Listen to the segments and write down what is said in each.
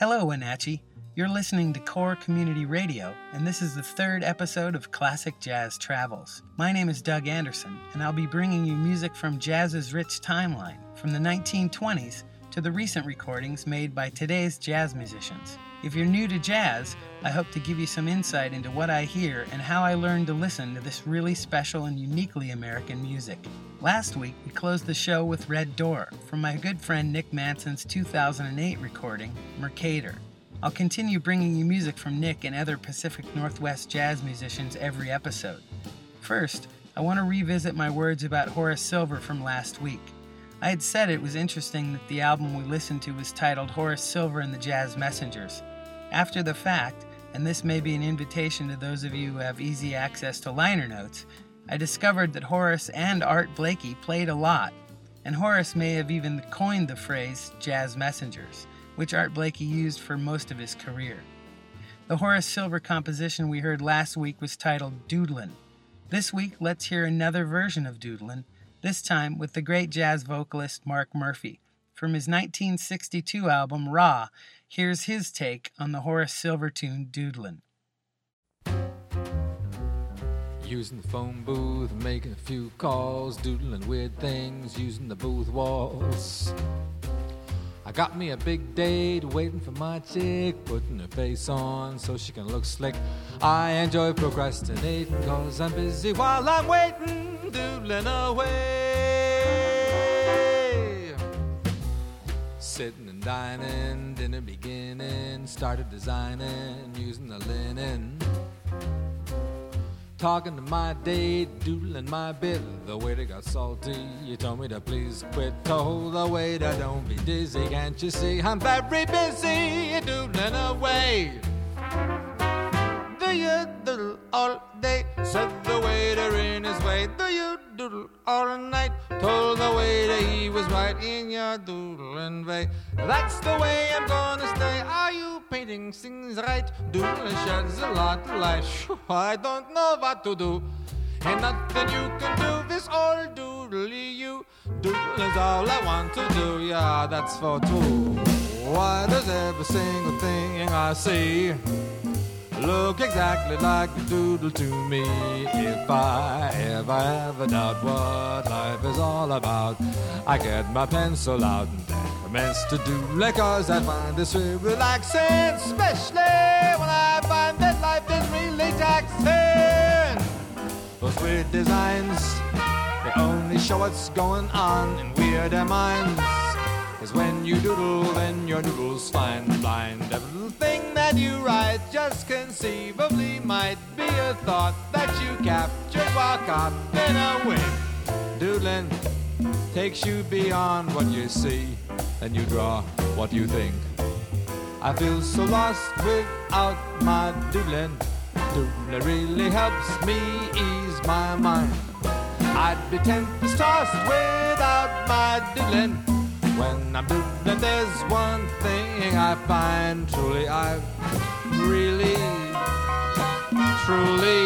Hello, Wenatchee. You're listening to Core Community Radio, and this is the third episode of Classic Jazz Travels. My name is Doug Anderson, and I'll be bringing you music from jazz's rich timeline, from the 1920s to the recent recordings made by today's jazz musicians. If you're new to jazz, I hope to give you some insight into what I hear and how I learned to listen to this really special and uniquely American music. Last week, we closed the show with Red Door from my good friend Nick Manson's 2008 recording, Mercator. I'll continue bringing you music from Nick and other Pacific Northwest jazz musicians every episode. First, I want to revisit my words about Horace Silver from last week. I had said it was interesting that the album we listened to was titled Horace Silver and the Jazz Messengers. After the fact, and this may be an invitation to those of you who have easy access to liner notes, I discovered that Horace and Art Blakey played a lot, and Horace may have even coined the phrase jazz messengers, which Art Blakey used for most of his career. The Horace Silver composition we heard last week was titled Doodlin'. This week, let's hear another version of Doodlin', this time with the great jazz vocalist Mark Murphy. From his 1962 album Rah, here's his take on the Horace Silver tune Doodlin'. Using the phone booth, making a few calls, doodling weird things, using the booth walls. I got me a big date, waiting for my chick, putting her face on so she can look slick. I enjoy procrastinating cause I'm busy while I'm waiting, doodling away. Sitting and dining, dinner beginning, started designing, using the linen. Talking to my date, doodling my bit. The waiter got salty. You told me to please quit. Told the waiter, don't be dizzy. Can't you see I'm very busy doodling away? Do you doodle all day? Said the waiter in his way. Do you doodle all night? Told the waiter he was right in your doodling way. That's the way I'm gonna stay. Are you painting things right? Doodling sheds a lot of light. I don't know what to do. Ain't nothing you can do. This old doodly you. Doodle is all I want to do. Yeah, that's for two. Why does every single thing I see? Look exactly like a doodle to me. If I ever a doubt what life is all about, I get my pencil out and commence to doodle cause I find this really relaxing, especially when I find that life is really taxing. Those weird designs, they only show what's going on in weirder minds. Cause when you doodle, then your noodles find blind. Everything that you write just conceivably might be a thought that you captured while caught in a wind. Doodling takes you beyond what you see, and you draw what you think. I feel so lost without my doodling. Doodling really helps me ease my mind. I'd be tempest tossed without my doodling. When I'm doodling, there's one thing I find truly I really, truly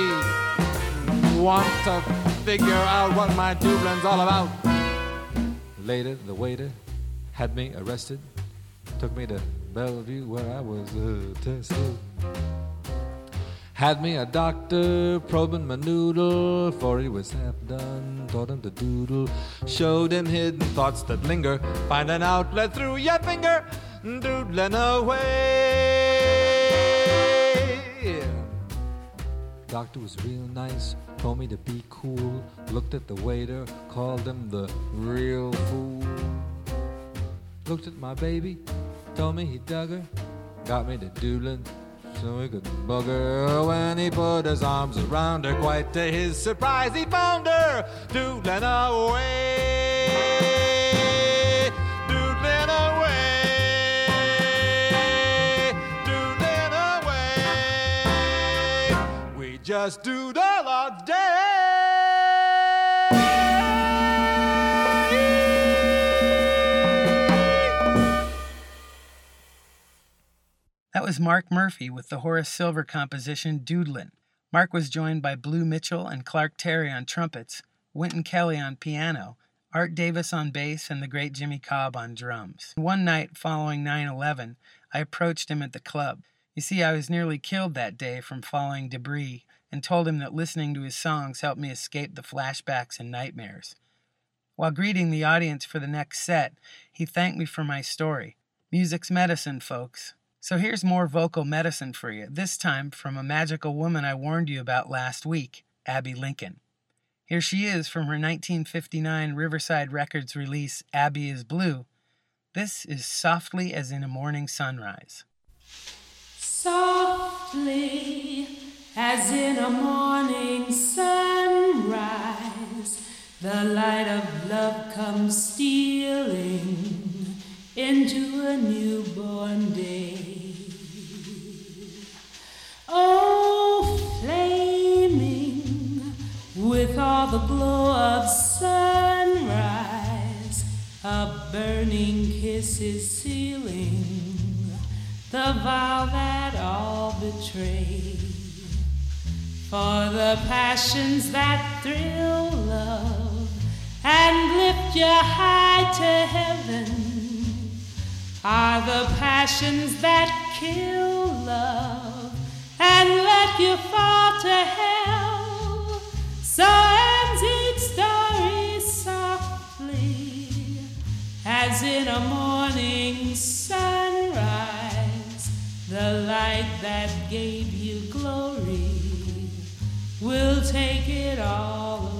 want to figure out what my doodling's all about. Later, the waiter had me arrested, took me to Bellevue where I was uh, tested. Had me a doctor probing my noodle, for he was half done, taught him to doodle. Showed him hidden thoughts that linger, find an outlet through your finger, doodling away. Doctor was real nice, told me to be cool, looked at the waiter, called him the real fool. Looked at my baby, told me he dug her, got me to doodling so he could bug her when he put his arms around her. Quite to his surprise, he found her doodling away, doodling away, doodling away. We just doodle all day. That was Mark Murphy with the Horace Silver composition Doodlin'. Mark was joined by Blue Mitchell and Clark Terry on trumpets, Wynton Kelly on piano, Art Davis on bass, and the great Jimmy Cobb on drums. One night following 9 11, I approached him at the club. You see, I was nearly killed that day from falling debris and told him that listening to his songs helped me escape the flashbacks and nightmares. While greeting the audience for the next set, he thanked me for my story. Music's medicine, folks. So here's more vocal medicine for you, this time from a magical woman I warned you about last week, Abbey Lincoln. Here she is from her 1959 Riverside Records release, Abbey is Blue. This is Softly as in a Morning Sunrise. Softly as in a morning sunrise, the light of love comes stealing into a newborn day. Glow of sunrise, a burning kiss is sealing the vow that all betray. For the passions that thrill love and lift you high to heaven are the passions that kill love and let you fall to hell. In a morning sunrise, the light that gave you glory will take it all away.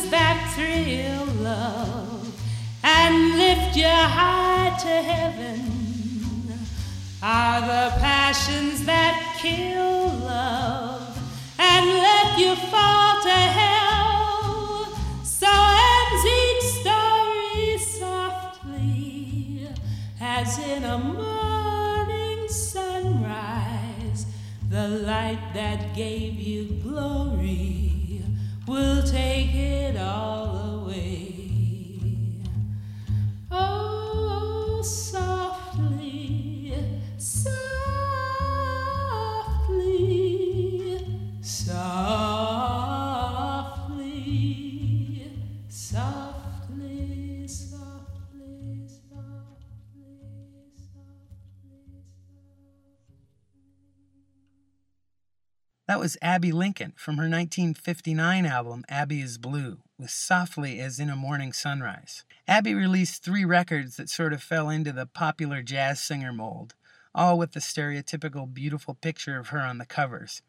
Passions that thrill love and lift you high to heaven are the passions that kill love and let you fall to hell. So ends each story softly, as in a morning sunrise. The light that gave you glory Was Abbey Lincoln from her 1959 album Abbey is Blue, with Softly as in a Morning Sunrise. Abbey released three records that sort of fell into the popular jazz singer mold, all with the stereotypical beautiful picture of her on the covers.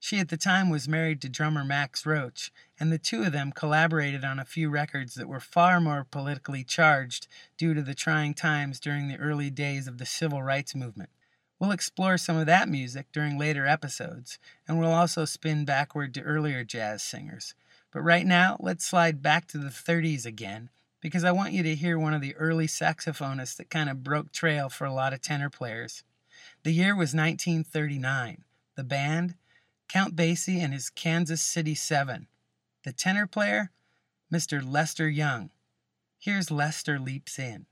She at the time was married to drummer Max Roach, and the two of them collaborated on a few records that were far more politically charged due to the trying times during the early days of the civil rights movement. We'll explore some of that music during later episodes, and we'll also spin backward to earlier jazz singers. But right now, let's slide back to the 30s again, because I want you to hear one of the early saxophonists that kind of broke trail for a lot of tenor players. The year was 1939. The band, Count Basie and his Kansas City Seven. The tenor player, Mr. Lester Young. Here's Lester Leaps In.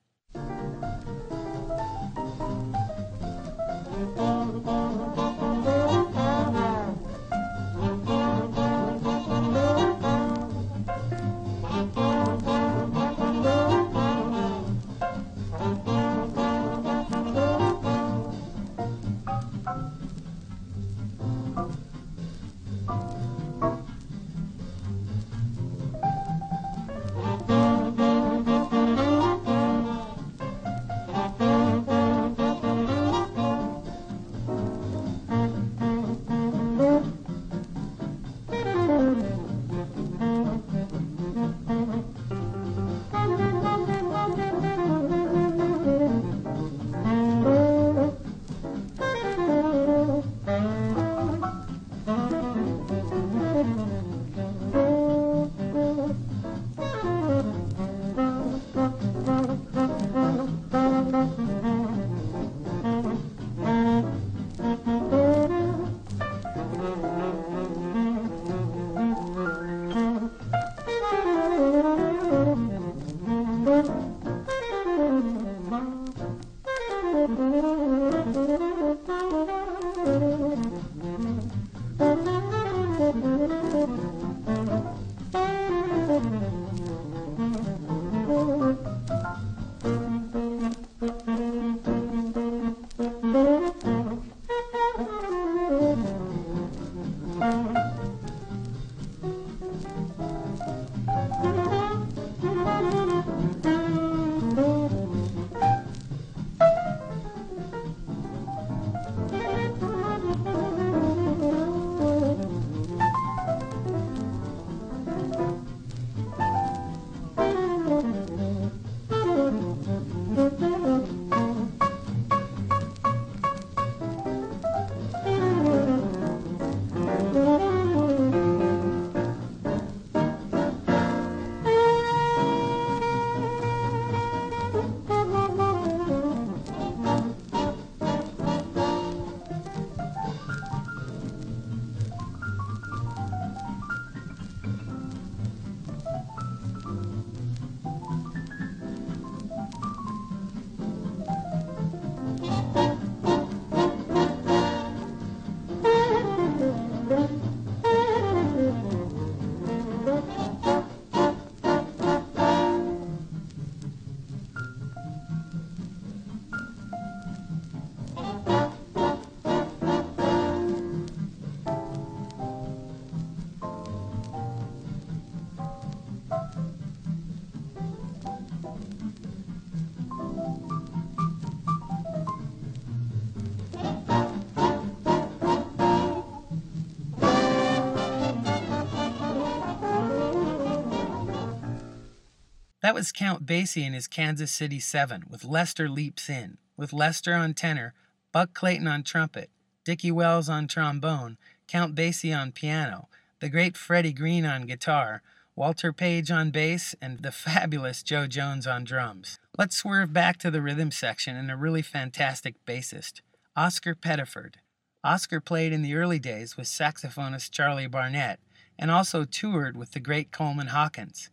That was Count Basie and his Kansas City Seven with Lester Leaps In, with Lester on tenor, Buck Clayton on trumpet, Dicky Wells on trombone, Count Basie on piano, the great Freddie Green on guitar, Walter Page on bass, and the fabulous Jo Jones on drums. Let's swerve back to the rhythm section and a really fantastic bassist, Oscar Pettiford. Oscar played in the early days with saxophonist Charlie Barnet and also toured with the great Coleman Hawkins.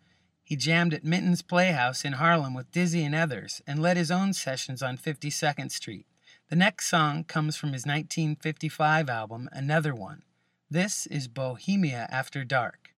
He jammed at Minton's Playhouse in Harlem with Dizzy and others and led his own sessions on 52nd Street. The next song comes from his 1955 album, Another One. This is Bohemia After Dark.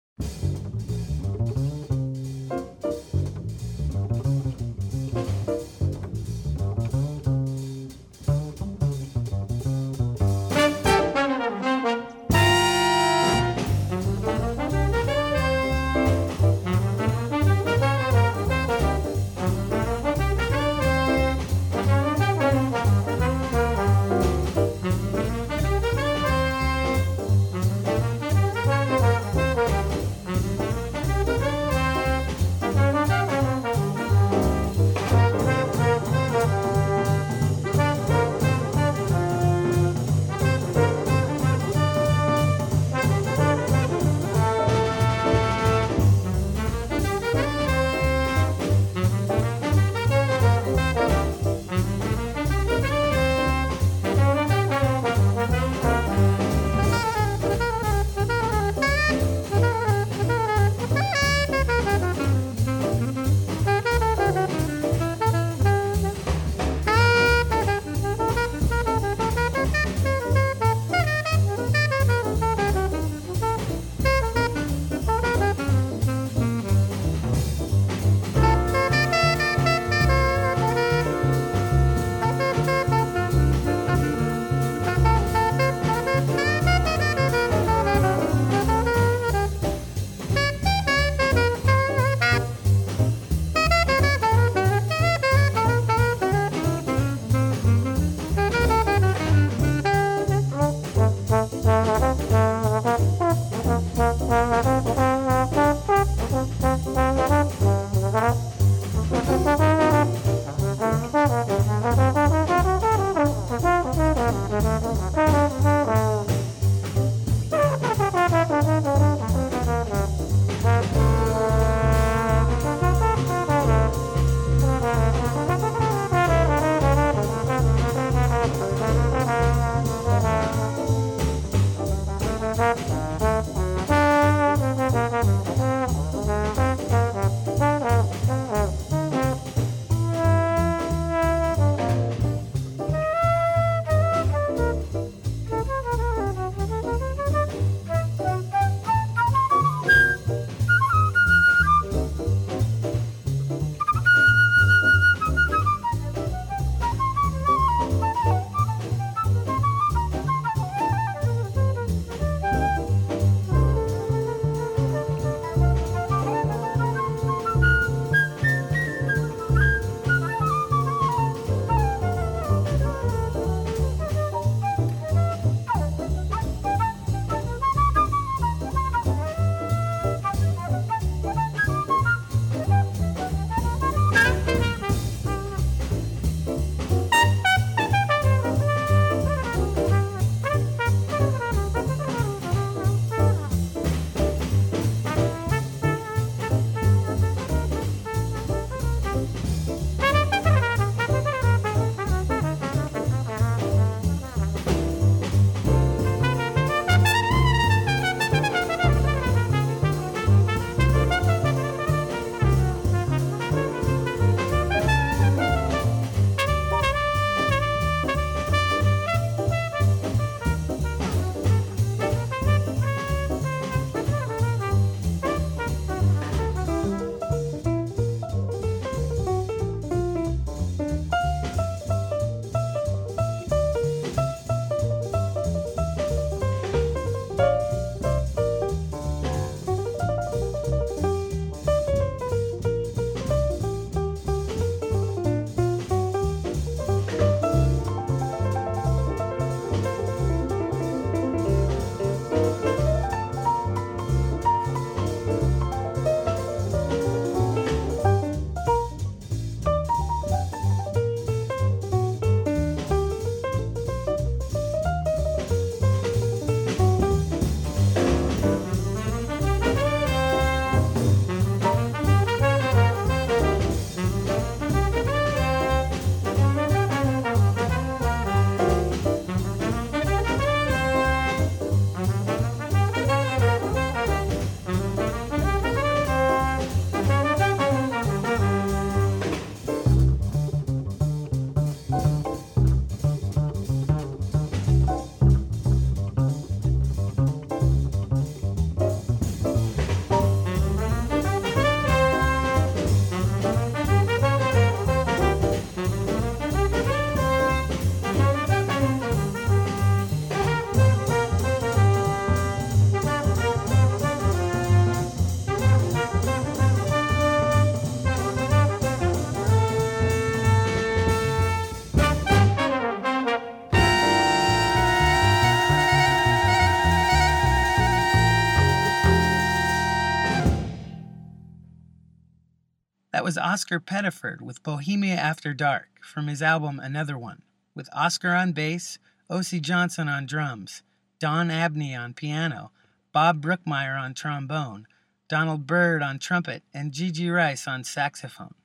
That was Oscar Pettiford with Bohemia After Dark from his album Another One, with Oscar on bass, Osie Johnson on drums, Don Abney on piano, Bob Brookmeyer on trombone, Donald Byrd on trumpet, and Gigi Gryce on saxophone.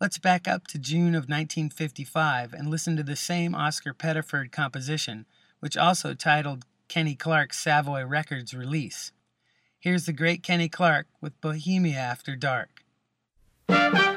Let's back up to June of 1955 and listen to the same Oscar Pettiford composition, which also titled Kenny Clarke's Savoy Records release. Here's the great Kenny Clarke with Bohemia After Dark. Was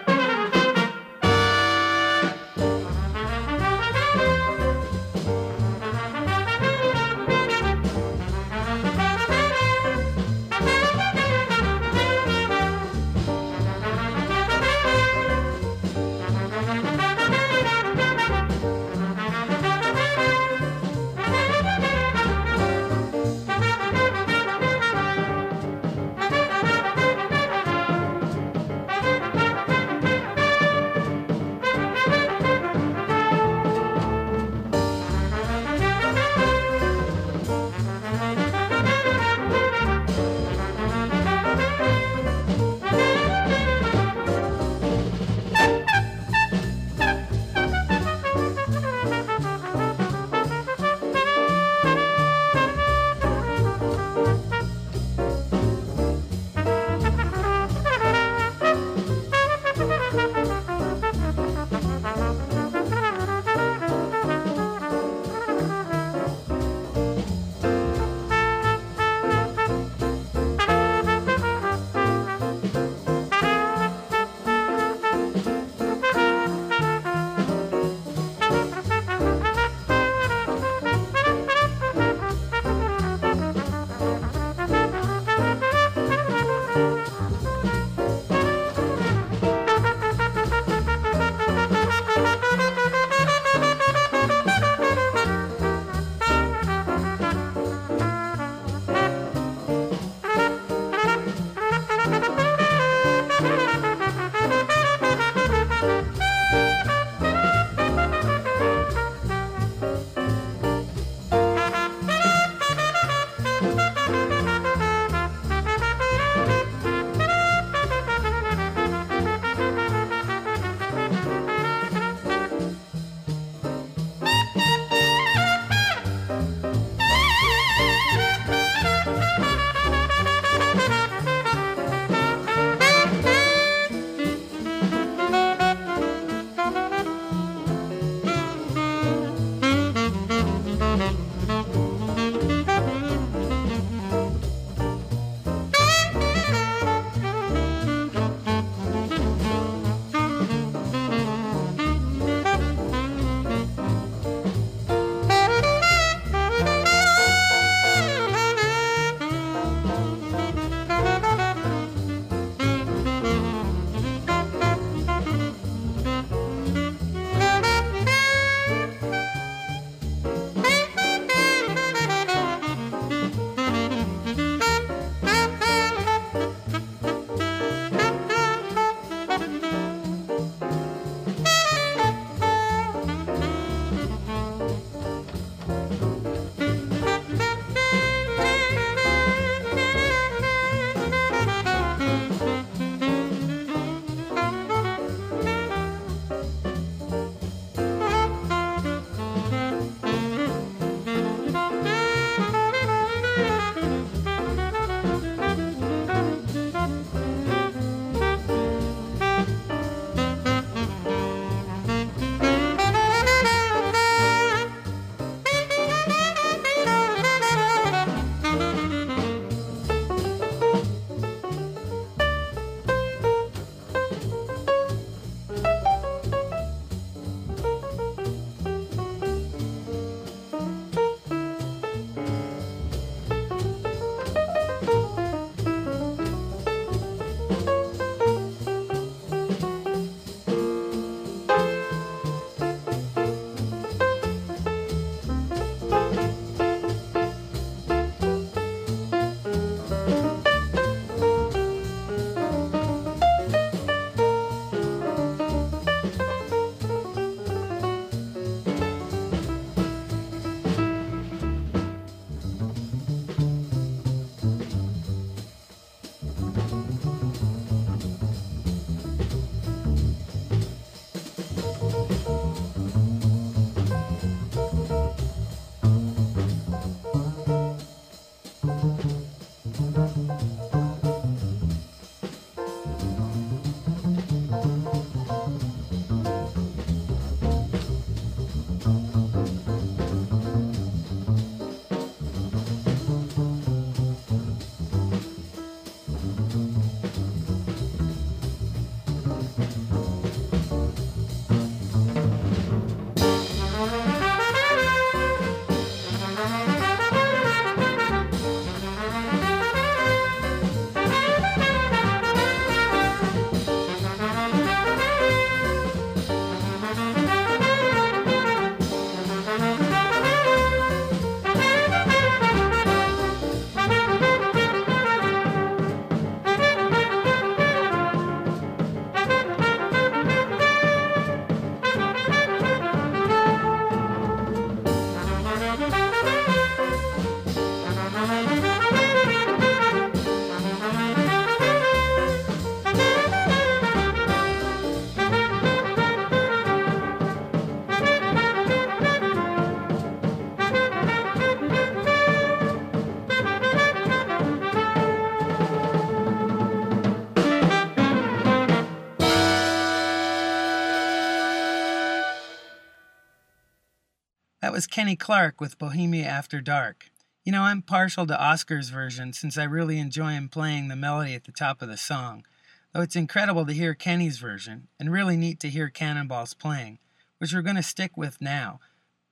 Kenny Clarke with Bohemia After Dark. You know, I'm partial to Oscar's version since I really enjoy him playing the melody at the top of the song, though it's incredible to hear Kenny's version and really neat to hear Cannonball's playing, which we're going to stick with now.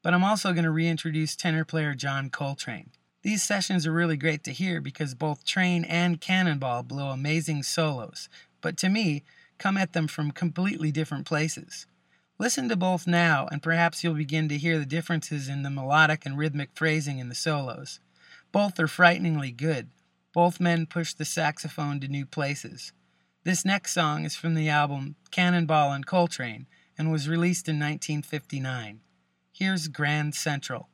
But I'm also going to reintroduce tenor player John Coltrane. These sessions are really great to hear because both Train and Cannonball blow amazing solos, but to me, come at them from completely different places. Listen to both now, and perhaps you'll begin to hear the differences in the melodic and rhythmic phrasing in the solos. Both are frighteningly good. Both men push the saxophone to new places. This next song is from the album Cannonball and Coltrane and was released in 1959. Here's Grand Central.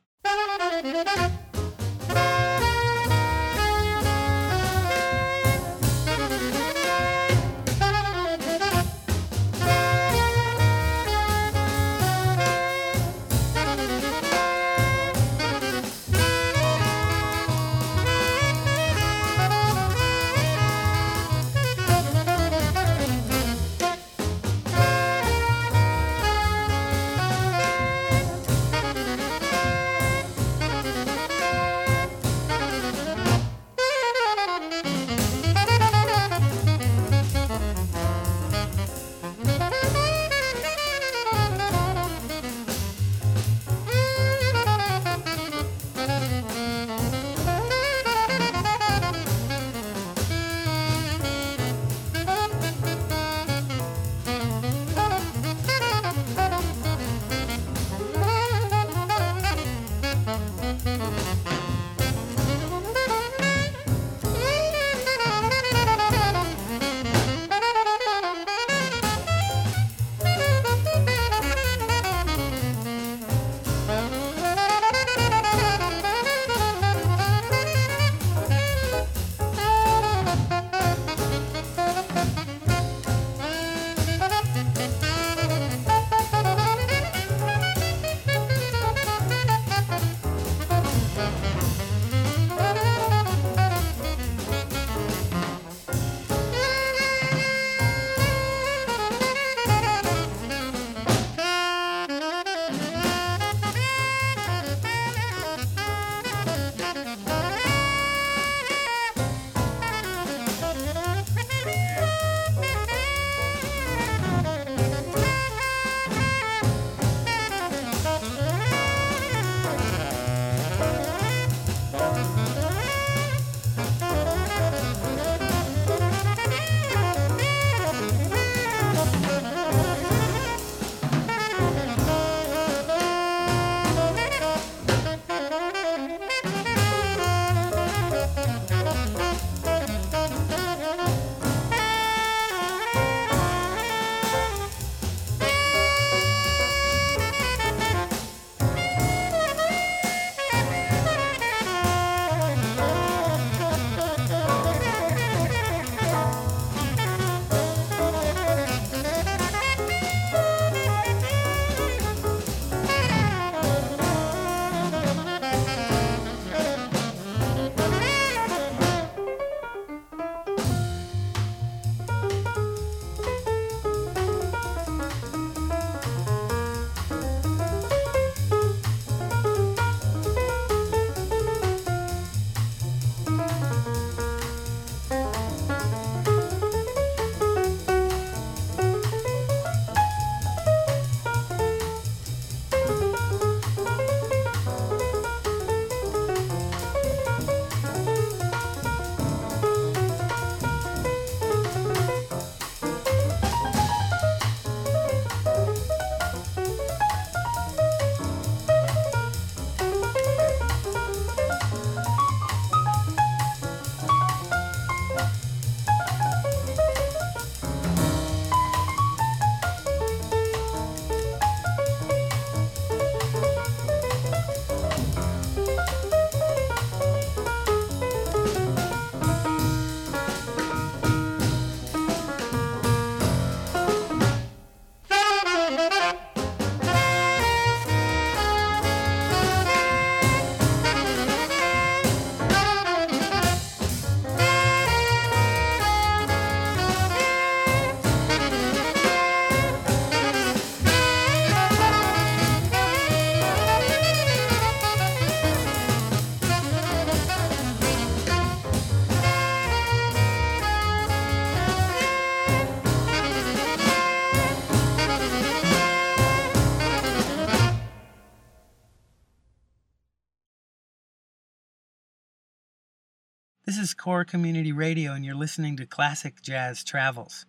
This is Core Community Radio, and you're listening to Classic Jazz Travels.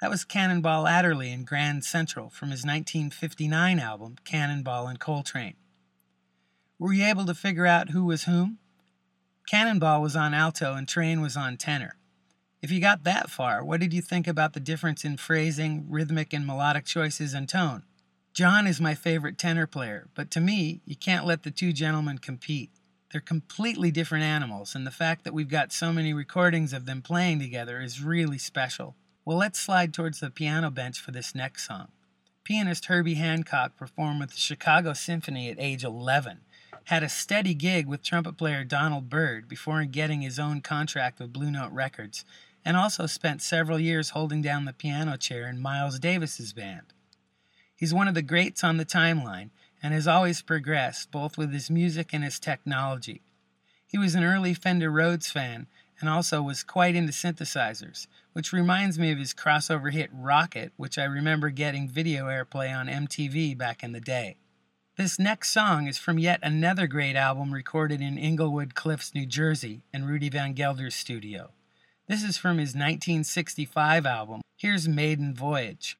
That was Cannonball Adderley and Grand Central from his 1959 album, Cannonball and Coltrane. Were you able to figure out who was whom? Cannonball was on alto and Train was on tenor. If you got that far, what did you think about the difference in phrasing, rhythmic and melodic choices, and tone? John is my favorite tenor player, but to me, you can't let the two gentlemen compete. They're completely different animals, and the fact that we've got so many recordings of them playing together is really special. Well, let's slide towards the piano bench for this next song. Pianist Herbie Hancock performed with the Chicago Symphony at age 11, had a steady gig with trumpet player Donald Byrd before getting his own contract with Blue Note Records, and also spent several years holding down the piano chair in Miles Davis's band. He's one of the greats on the timeline and has always progressed, both with his music and his technology. He was an early Fender Rhodes fan and also was quite into synthesizers, which reminds me of his crossover hit Rockit, which I remember getting video airplay on MTV back in the day. This next song is from yet another great album recorded in Englewood Cliffs, New Jersey, in Rudy Van Gelder's studio. This is from his 1965 album. Here's Maiden Voyage.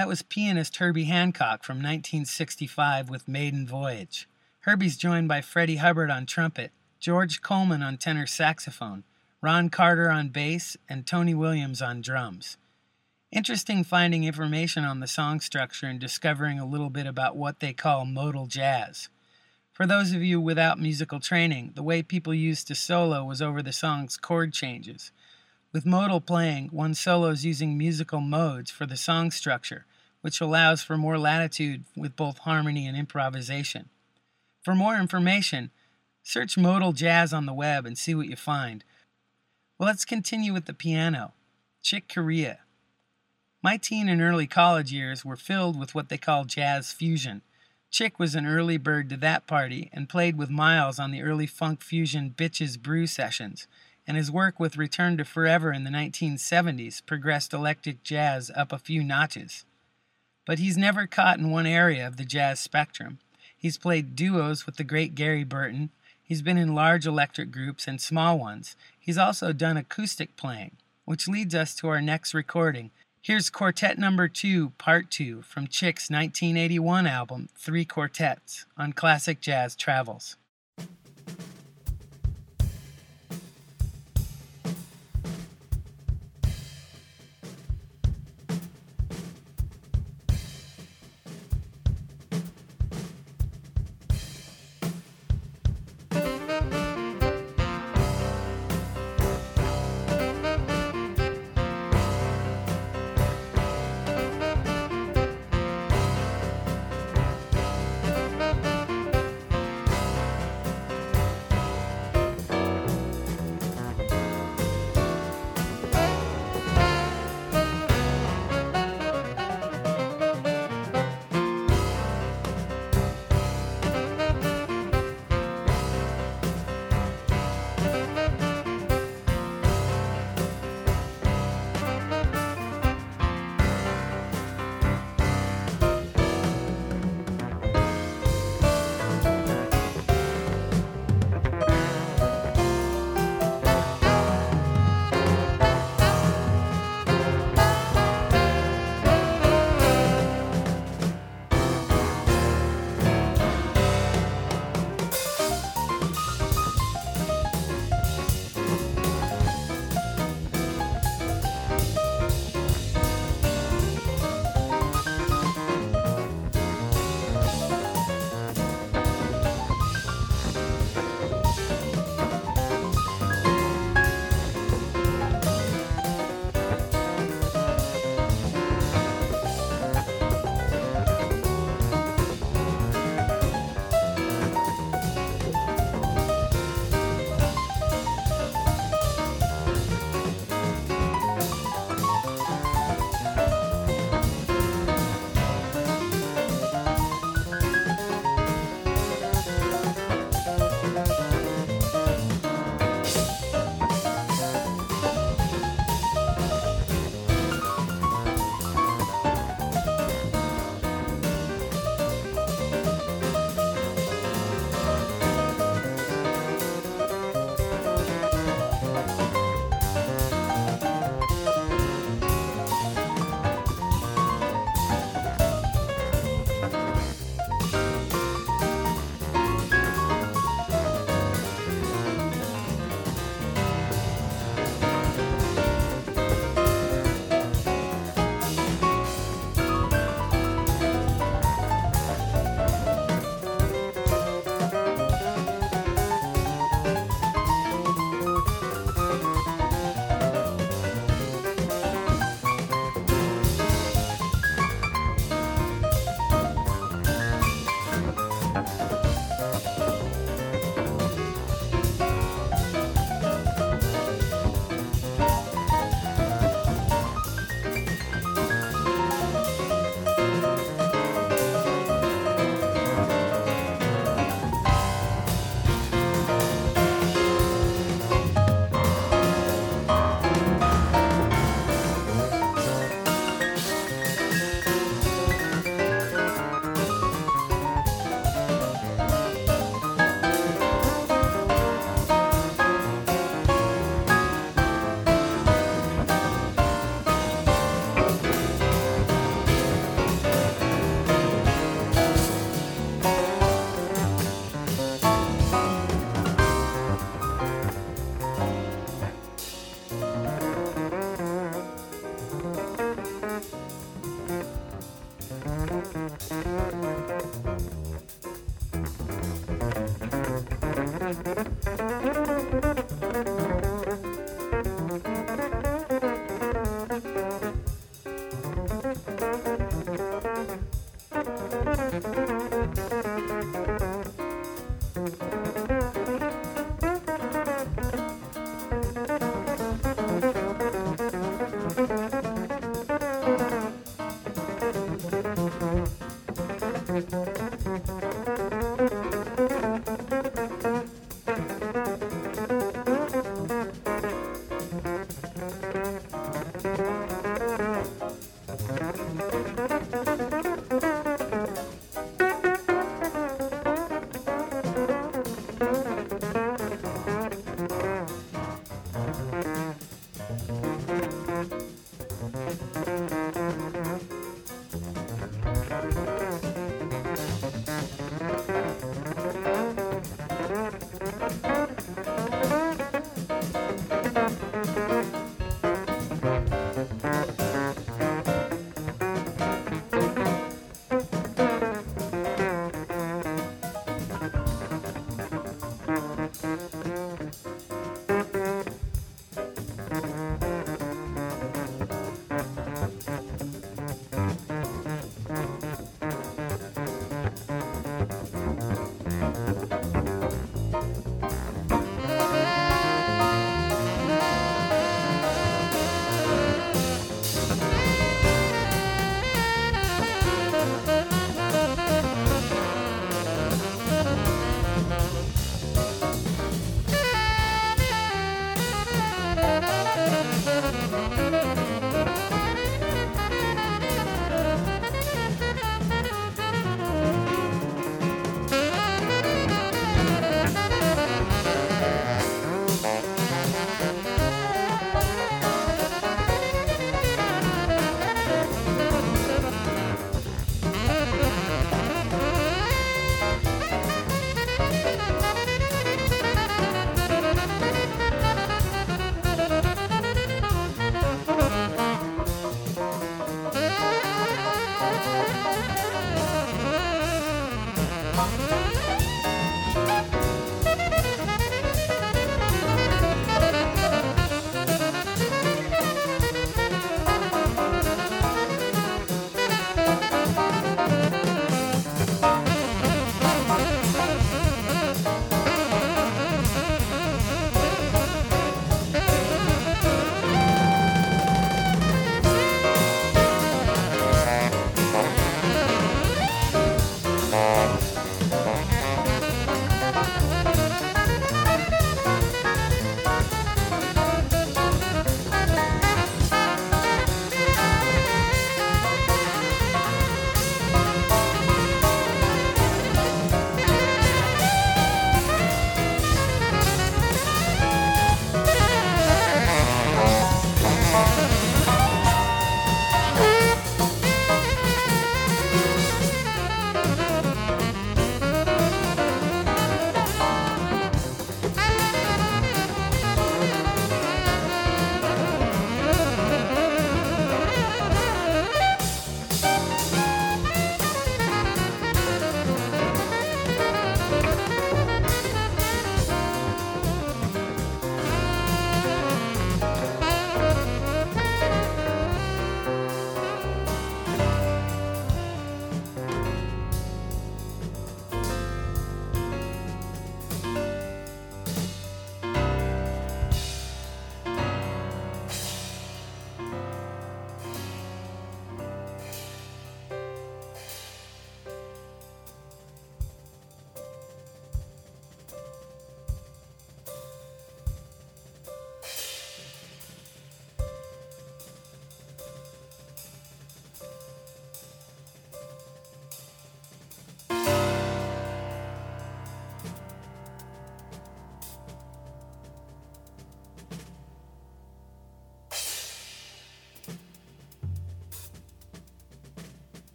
That was pianist Herbie Hancock from 1965 with Maiden Voyage. Herbie's joined by Freddie Hubbard on trumpet, George Coleman on tenor saxophone, Ron Carter on bass, and Tony Williams on drums. Interesting finding information on the song structure and discovering a little bit about what they call modal jazz. For those of you without musical training, the way people used to solo was over the song's chord changes. With modal playing, one solos using musical modes for the song structure, which allows for more latitude with both harmony and improvisation. For more information, search modal jazz on the web and see what you find. Well, let's continue with the piano. Chick Corea. My teen and early college years were filled with what they call jazz fusion. Chick was an early bird to that party and played with Miles on the early funk fusion Bitches Brew sessions and his work with Return to Forever in the 1970s progressed electric jazz up a few notches. But he's never caught in one area of the jazz spectrum. He's played duos with the great Gary Burton. He's been in large electric groups and small ones. He's also done acoustic playing, which leads us to our next recording. Here's Quartet Number 2, Part 2 from Chick's 1981 album, Three Quartets, on Classic Jazz Travels.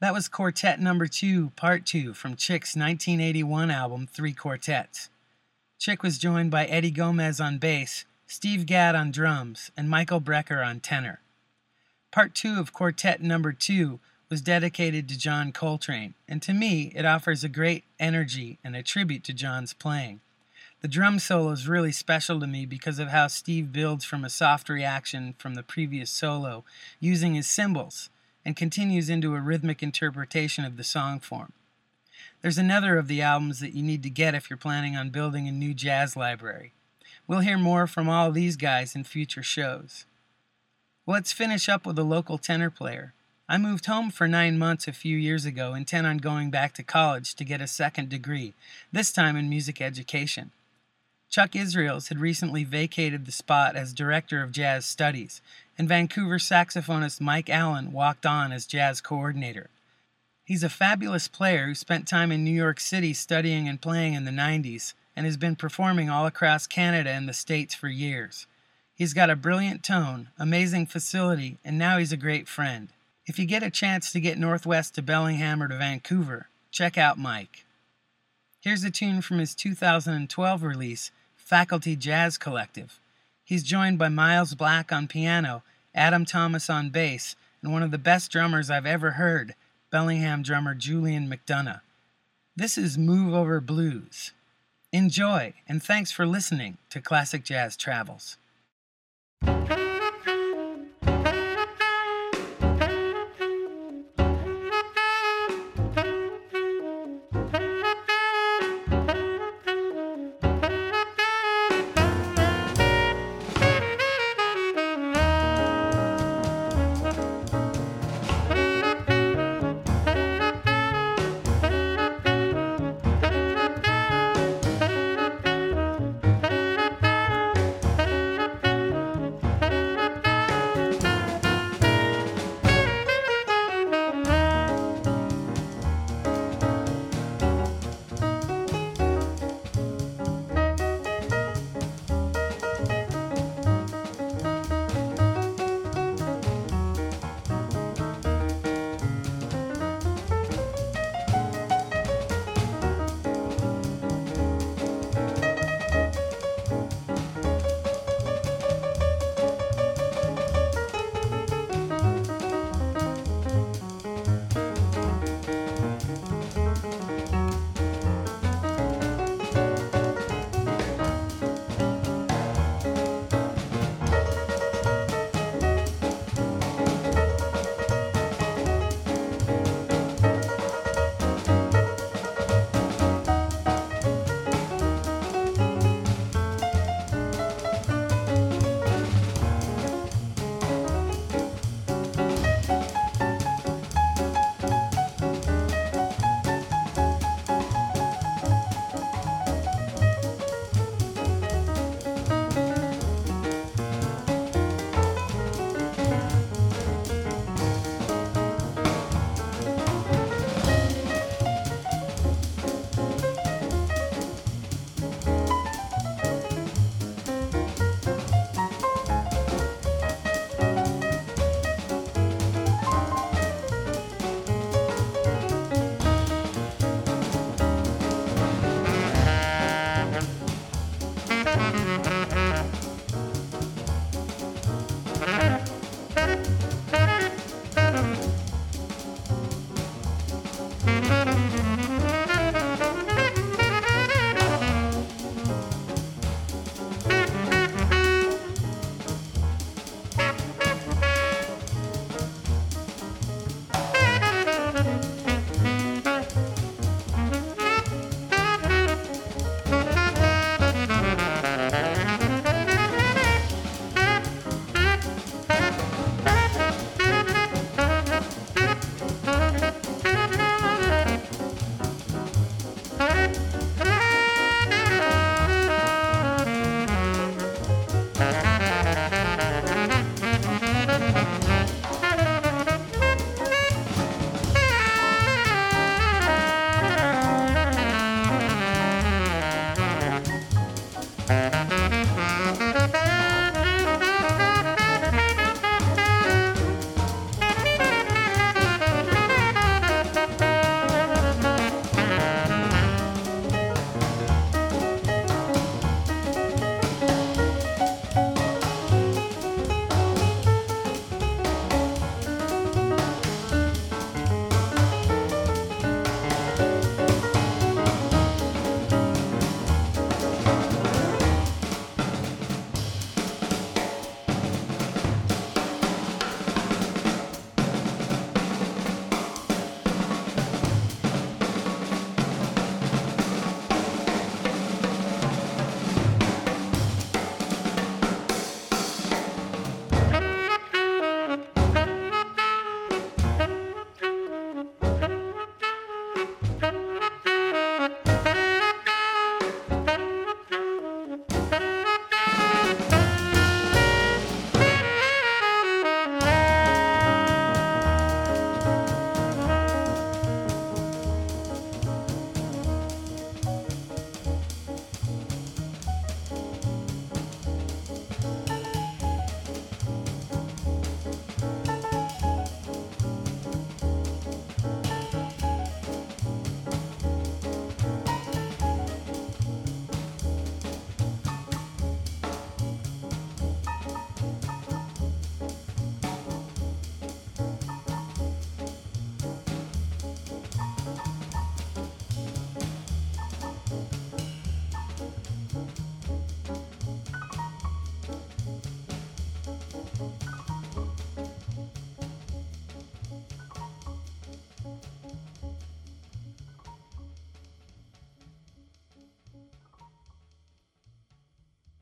That was Quartet Number 2, Part 2 from Chick's 1981 album Three Quartets. Chick was joined by Eddie Gomez on bass, Steve Gadd on drums, and Michael Brecker on tenor. Part 2 of Quartet Number 2 was dedicated to John Coltrane, and to me, it offers a great energy and a tribute to John's playing. The drum solo is really special to me because of how Steve builds from a soft reaction from the previous solo using his cymbals and continues into a rhythmic interpretation of the song form. There's another of the albums that you need to get if you're planning on building a new jazz library. We'll hear more from all these guys in future shows. Let's finish up with a local tenor player. I moved home for nine months a few years ago, intent on going back to college to get a second degree, this time in music education. Chuck Israels had recently vacated the spot as Director of Jazz Studies, and Vancouver saxophonist Mike Allen walked on as jazz coordinator. He's a fabulous player who spent time in New York City studying and playing in the 90s and has been performing all across Canada and the States for years. He's got a brilliant tone, amazing facility, and now he's a great friend. If you get a chance to get northwest to Bellingham or to Vancouver, check out Mike. Here's a tune from his 2012 release, Faculty Jazz Collective. He's joined by Miles Black on piano, Adam Thomas on bass, and one of the best drummers I've ever heard, Bellingham drummer Julian McDonough. This is Move Over Blues. Enjoy, and thanks for listening to Classic Jazz Travels.